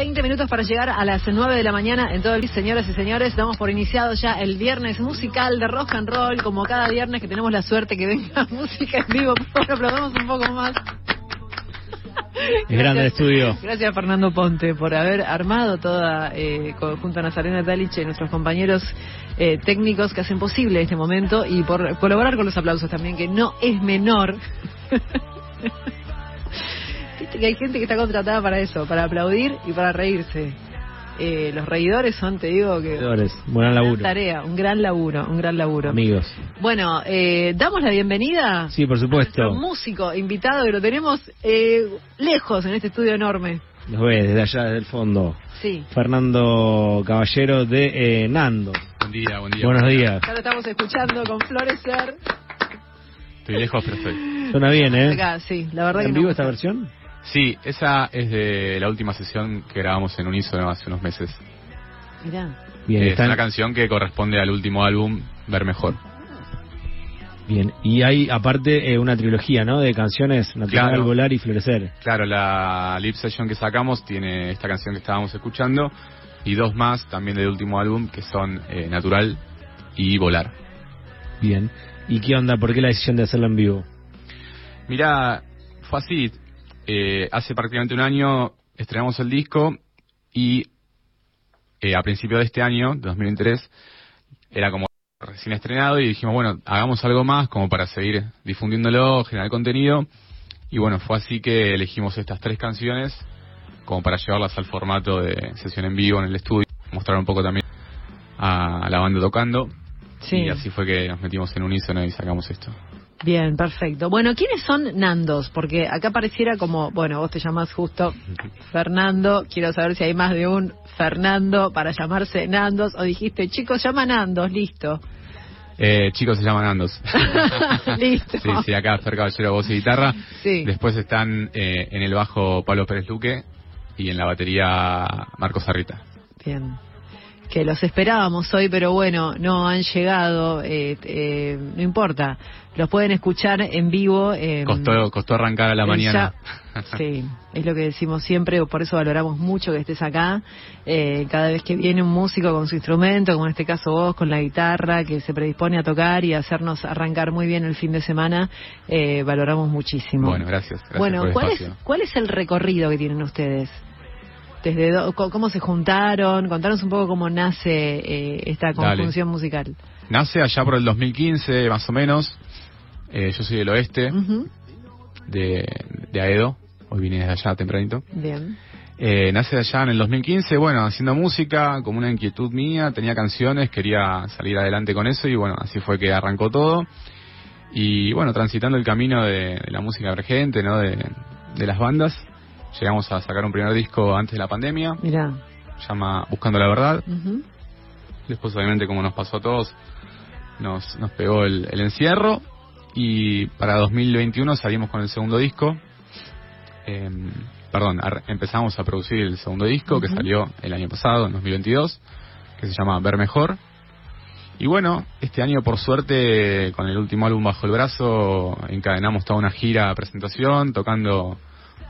20 minutos para llegar a las 9 de la mañana en todo el señoras y señores. Damos por iniciado ya el viernes musical de rock and roll, como cada viernes que tenemos la suerte que venga música en vivo. Favor, aplaudamos un poco más. Es grande el estudio. Gracias Fernando Ponte por haber armado toda, eh, junto a Nazarena Taliche y nuestros compañeros eh, técnicos que hacen posible este momento y por colaborar con los aplausos también, que no es menor. Viste que hay gente que está contratada para eso, para aplaudir y para reírse. Eh, los reidores son, te digo, que... Seguidores, Buen Gran laburo. tarea, un gran laburo, un gran laburo. Amigos. Bueno, eh, damos la bienvenida Sí, por a supuesto. nuestro músico invitado que lo tenemos eh, lejos en este estudio enorme. Los ves desde allá, desde el fondo. Sí. Fernando Caballero de eh, Nando. Buen día, buen día. Buenos días. Ya lo estamos escuchando con Florecer. Estoy lejos, pero estoy. Suena bien, ¿eh? Acá, sí, la verdad que ¿En no. vivo esta versión? Sí, esa es de la última sesión que grabamos en Unísono hace unos meses. Mirá. Bien, es están- una canción que corresponde al último álbum, Ver Mejor. bien. Y hay aparte eh, una trilogía, ¿no? De canciones Natural, Claro. Volar y Florecer. Claro, la lip session que sacamos tiene esta canción que estábamos escuchando y dos más también del último álbum que son eh, Natural y Volar. Bien. ¿Y qué onda? ¿Por qué la decisión de hacerla en vivo? Mira, fue así. Eh, hace prácticamente un año estrenamos el disco y eh, a principio de este año, 2003, era como recién estrenado y dijimos, bueno, hagamos algo más como para seguir difundiéndolo, generar contenido. Y bueno, fue así que elegimos estas tres canciones como para llevarlas al formato de sesión en vivo en el estudio, mostrar un poco también a la banda tocando. Sí. Y así fue que nos metimos en unísono y sacamos esto. Bien, perfecto. Bueno, ¿quiénes son Nandos? Porque acá pareciera como, bueno, vos te llamás justo Fernando. Quiero saber si hay más de un Fernando para llamarse Nandos. O dijiste, chicos, llama Nandos, listo. Eh, chicos, se llaman Andos. listo. Sí, sí, acá Fer Caballero, voz y guitarra. Sí. Después están eh, en el bajo Pablo Pérez Luque y en la batería Marcos Arrita. Bien. Que los esperábamos hoy, pero bueno, no han llegado. eh, eh, no importa. Los pueden escuchar en vivo. eh, Costó, costó arrancar a la Eh, mañana. ya- sí, es lo que decimos siempre, por eso valoramos mucho que estés acá. Eh, cada vez que viene un músico con su instrumento, como en este caso vos, con la guitarra, que se predispone a tocar y a hacernos arrancar muy bien el fin de semana, eh, valoramos muchísimo. Bueno, gracias. gracias Bueno, por el ¿cuál es. ¿cuál es el recorrido que tienen ustedes? Desde do- ¿Cómo se juntaron? Contanos un poco cómo nace eh, esta Dale. conjunción musical. Nace allá por el 2015, más o menos. Eh, yo soy del oeste, de, de Aedo. Hoy vine desde allá tempranito. Bien. Eh, nace allá en el 2015, bueno, haciendo música, como una inquietud mía, tenía canciones, quería salir adelante con eso y bueno, así fue que arrancó todo. Y bueno, transitando el camino de, de la música emergente, ¿no? De, de las bandas, llegamos a sacar un primer disco antes de la pandemia, Mirá. se llama Buscando la Verdad. Después, obviamente, como nos pasó a todos, nos, nos pegó el, el encierro. Y para 2021 salimos con el segundo disco. Em, perdón, empezamos a producir el segundo disco que salió el año pasado, en 2022, que se llama Ver Mejor. Y bueno, este año, por suerte, con el último álbum bajo el brazo, encadenamos toda una gira presentación, tocando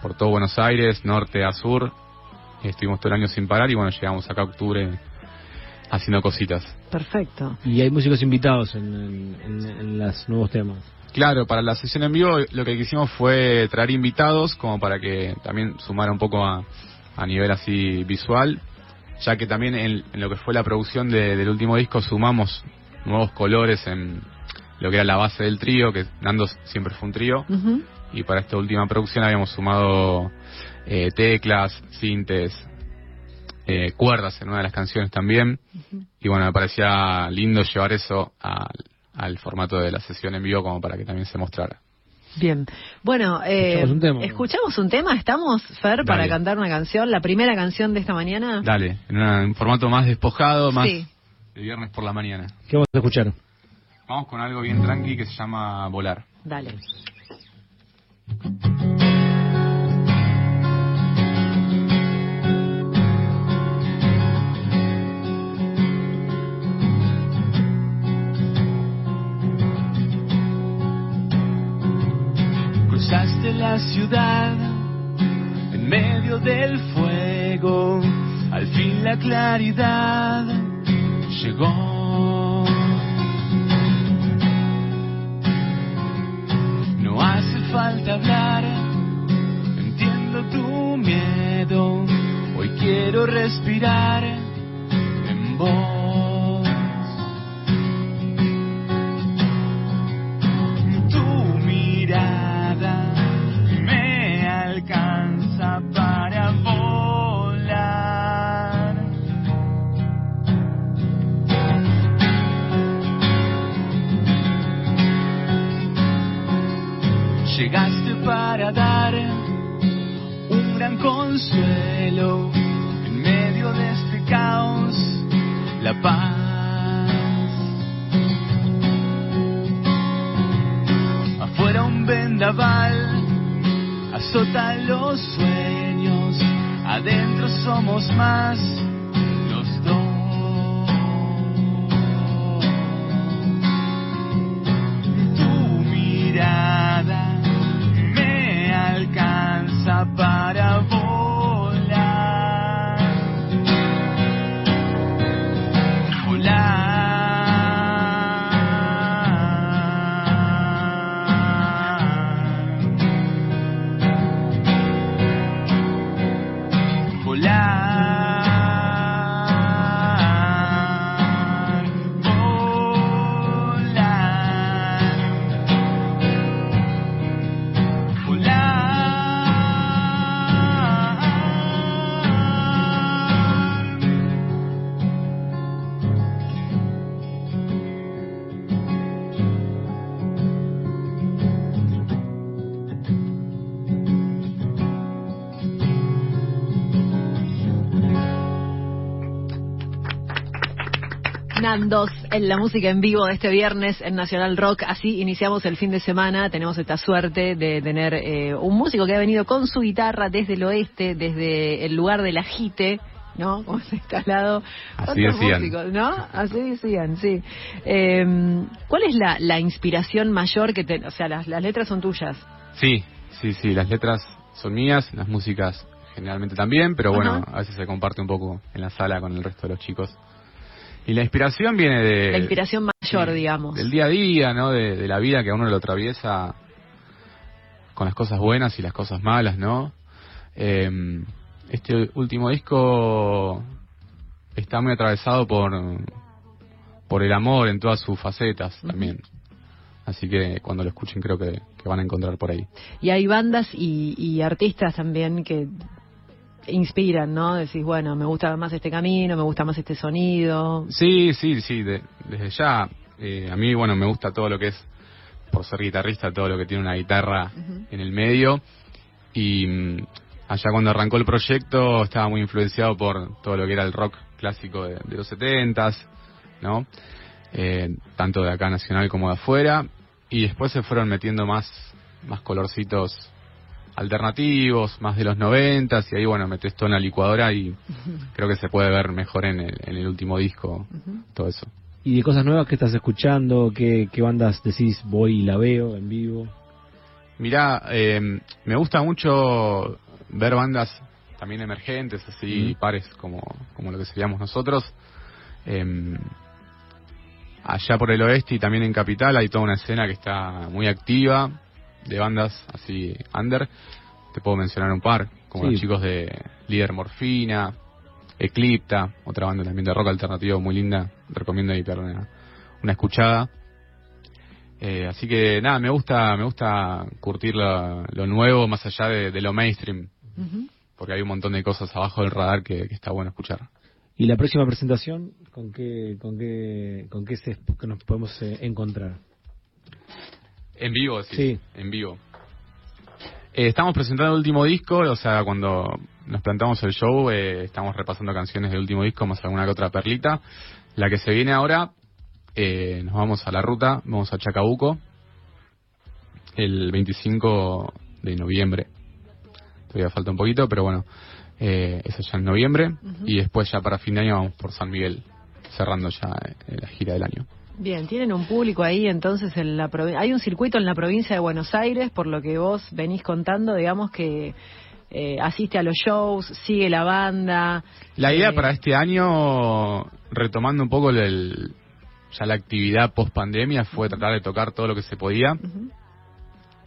por todo Buenos Aires, norte a sur. Estuvimos todo el año sin parar y bueno, llegamos acá a octubre haciendo cositas. Perfecto. Y hay músicos invitados en, en, en- en los nuevos temas. Claro, para la sesión en vivo lo que quisimos fue traer invitados como para que también sumara un poco a, a nivel así visual, ya que también en, en lo que fue la producción de- del último disco sumamos nuevos colores en lo que era la base del trío, que Nando siempre fue un trío. Y para esta última producción habíamos sumado eh, teclas, sintes, eh, cuerdas en una de las canciones también. Y bueno, me parecía lindo llevar eso al, al formato de la sesión en vivo como para que también se mostrara. Bien. Bueno, eh, Escuchamos un tema. escuchamos un tema. ¿Estamos, Fer, para Dale. cantar una canción? ¿La primera canción de esta mañana? Dale, en un formato más despojado, más Sí. de viernes por la mañana. ¿Qué vamos a escuchar? Vamos con algo bien tranqui que se llama Volar. Dale. Ciudad en medio del fuego al fin la claridad llegó. No hace falta hablar, entiendo tu miedo, hoy quiero respirar en vos. Llegaste para dar un gran consuelo en medio de este caos, la paz. Afuera un vendaval azota los sueños, adentro somos más Nandos en la música en vivo de este viernes en Nacional Rock. Así iniciamos el fin de semana. Tenemos esta suerte de tener eh, un músico que ha venido con su guitarra desde el oeste, desde el lugar del ajite. ¿No? Como se está al lado. Así Otros decían. músicos, ¿no? Así decían, sí. Eh, ¿Cuál es la, la inspiración mayor que te. O sea, las, las letras son tuyas. Sí, sí, sí, las letras son mías, las músicas generalmente también, pero bueno, a veces se comparte un poco en la sala con el resto de los chicos. Y la inspiración viene de... La inspiración mayor, digamos. Del día a día, ¿no? De, de la vida que a uno lo atraviesa con las cosas buenas y las cosas malas, ¿no? Eh, este último disco está muy atravesado por, por el amor en todas sus facetas también. Así que cuando lo escuchen creo que, que van a encontrar por ahí. Y hay bandas y, y artistas también que inspiran, ¿no? Decís, bueno, me gusta más este camino, me gusta más este sonido. Sí, sí, sí, de- desde ya. eh, a mí, bueno, me gusta todo lo que es, por ser guitarrista, todo lo que tiene una guitarra en el medio. Y mm, allá cuando arrancó el proyecto estaba muy influenciado por todo lo que era el rock clásico de, de los setentas, ¿no? Eh, tanto de acá nacional como de afuera. Y después se fueron metiendo más, más colorcitos alternativos, más de los noventas, y ahí bueno, metes todo en la licuadora y creo que se puede ver mejor en el, en el último disco, todo eso. ¿Y de cosas nuevas que estás escuchando? ¿Qué, qué bandas decís voy y la veo en vivo? Mirá, eh, me gusta mucho ver bandas también emergentes, así, Mm. pares como, como lo que seríamos nosotros. Eh, allá por el oeste y también en Capital hay toda una escena que está muy activa de bandas así under. Te puedo mencionar un par, como Sí. los chicos de Líder Morfina, Eclipta, otra banda también de rock alternativo muy linda. Recomiendo ahí una, una escuchada. Eh, así que nada, me gusta, me gusta curtir lo, lo nuevo más allá de, de lo mainstream, porque hay un montón de cosas abajo del radar que, que está bueno escuchar. ¿Y la próxima presentación con qué, con qué, con qué se, que nos podemos eh, encontrar? En vivo, sí. Sí. En vivo. Eh, estamos presentando el último disco, o sea, cuando nos plantamos el show, eh, estamos repasando canciones del último disco, más alguna que otra perlita. La que se viene ahora, eh, nos vamos a la ruta, vamos a Chacabuco, el 25 de noviembre. Todavía falta un poquito, pero bueno, eh, eso ya en noviembre. Y después ya para fin de año vamos por San Miguel, cerrando ya la gira del año. Bien, tienen un público ahí entonces en la hay un circuito en la provincia de Buenos Aires, por lo que vos venís contando, digamos que eh, asiste a los shows, sigue la banda. La idea eh, para este año, retomando un poco el, ya la actividad post pandemia, fue tratar de tocar todo lo que se podía.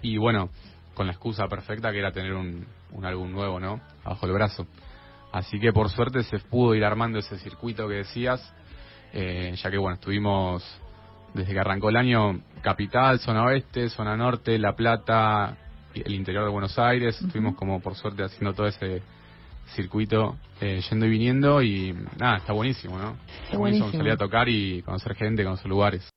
Y bueno, con la excusa perfecta que era tener un, un álbum nuevo, ¿no? Bajo el brazo. Así que por suerte se pudo ir armando ese circuito que decías, eh, ya que bueno, estuvimos desde que arrancó el año Capital, Zona Oeste, Zona Norte, La Plata, y el interior de Buenos Aires, estuvimos como por suerte haciendo todo ese circuito, eh, yendo y viniendo y nada, está buenísimo, ¿no? Está buenísimo buenísimo. salir a tocar y conocer gente, conocer lugares.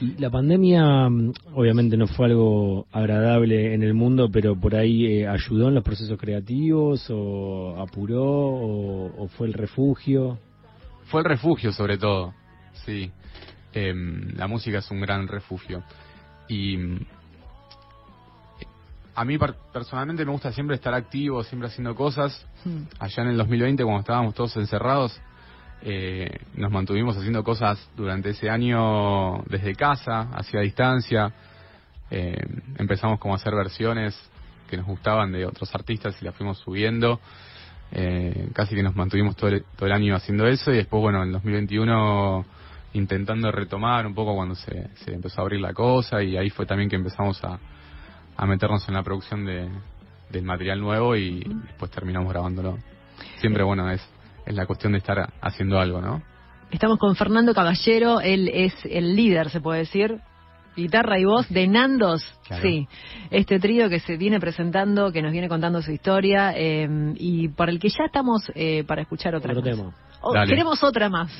Y La pandemia mm, obviamente no fue algo agradable en el mundo, pero por ahí eh, ayudó en los procesos creativos o apuró o, o fue el refugio. Fue el refugio sobre todo, sí. Em, la música es un gran refugio. Y mm, a mí personalmente me gusta siempre estar activo, siempre haciendo cosas. Mm. Allá en el 2020, cuando estábamos todos encerrados, eh, nos mantuvimos haciendo cosas durante ese año desde casa, hacia distancia. Eh, empezamos como a hacer versiones que nos gustaban de otros artistas y las fuimos subiendo. Eh, casi que nos mantuvimos todo el, todo el año haciendo eso y después, bueno, en 2021 intentando retomar un poco cuando se, se empezó a abrir la cosa y ahí fue también que empezamos a, a meternos en la producción de, del material nuevo y después terminamos grabándolo. Siempre, bueno, es, es la cuestión de estar haciendo algo, ¿no? Estamos con Fernando Caballero, él es el líder, se puede decir, guitarra y voz de Nandos, Claro. sí, este trío que se viene presentando, que nos viene contando su historia eh, y para el que ya estamos eh, para escuchar otra Otro más. tema. Oh, queremos otra más,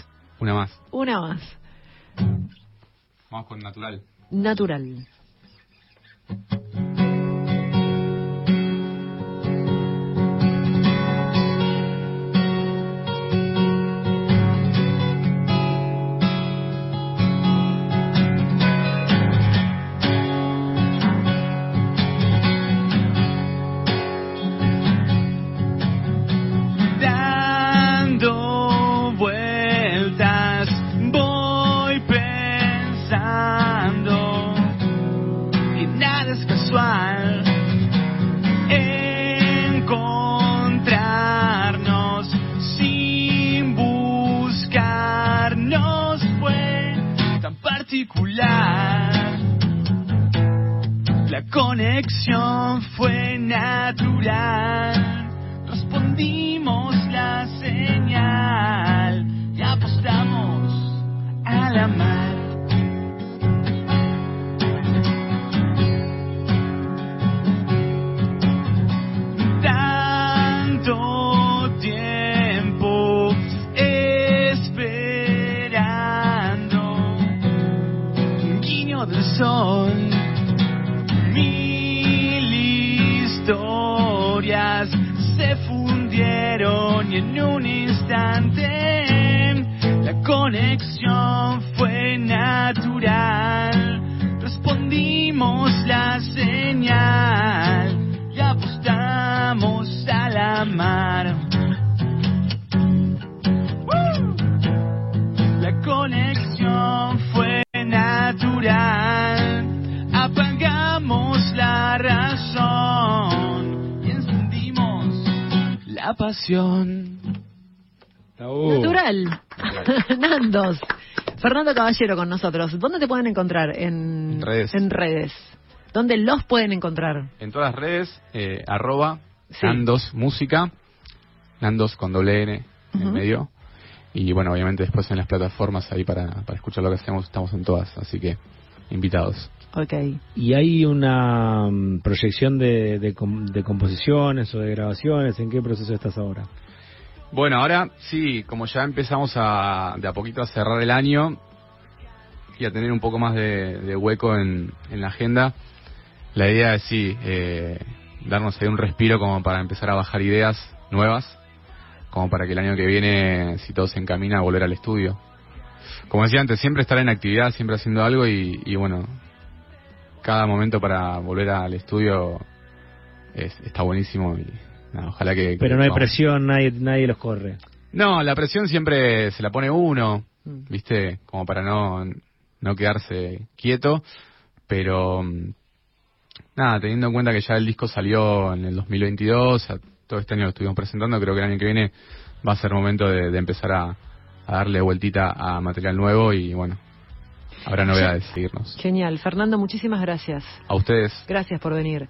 Una más. una más, Vamos con natural. natural. La conexión fue natural. Respondimos la señal y apostamos a la mar. La conexión fue natural. Apagamos la razón y encendimos la pasión. Natural. Nandos. Fernando Caballero con nosotros. ¿Dónde te pueden encontrar? En, En redes. En redes. ¿Dónde los pueden encontrar? En todas las redes, eh, arroba Sí. Nandos Música, Nandos con doble N en medio. Y bueno, obviamente después en las plataformas ahí para, para escuchar lo que hacemos, estamos en todas, así que invitados. Ok. ¿Y hay una mm, proyección de, de, com- de composiciones o de grabaciones? ¿En qué proceso estás ahora? Bueno, ahora sí, como ya empezamos a, de a poquito a cerrar el año y a tener un poco más de, hueco en, en la agenda, la idea es sí, eh, darnos ahí un respiro como para empezar a bajar ideas nuevas, como para que el año que viene, si todo se encamina, volver al estudio. Como decía antes, siempre estar en actividad, siempre haciendo algo y, y bueno, cada momento para volver al estudio es- está buenísimo y ojalá que... Pero no hay presión, nadie, nadie los corre. No, la presión siempre se la pone uno, Mm. ¿viste? Como para no, no quedarse quieto, pero mm, nada, teniendo en cuenta que ya el disco salió en el 2022, a- todo este año lo estuvimos presentando, creo que el año que viene va a ser momento de, de empezar a, a darle vueltita a material nuevo y bueno, habrá novedades, seguirnos. Genial. Fernando, muchísimas gracias. A ustedes. Gracias por venir.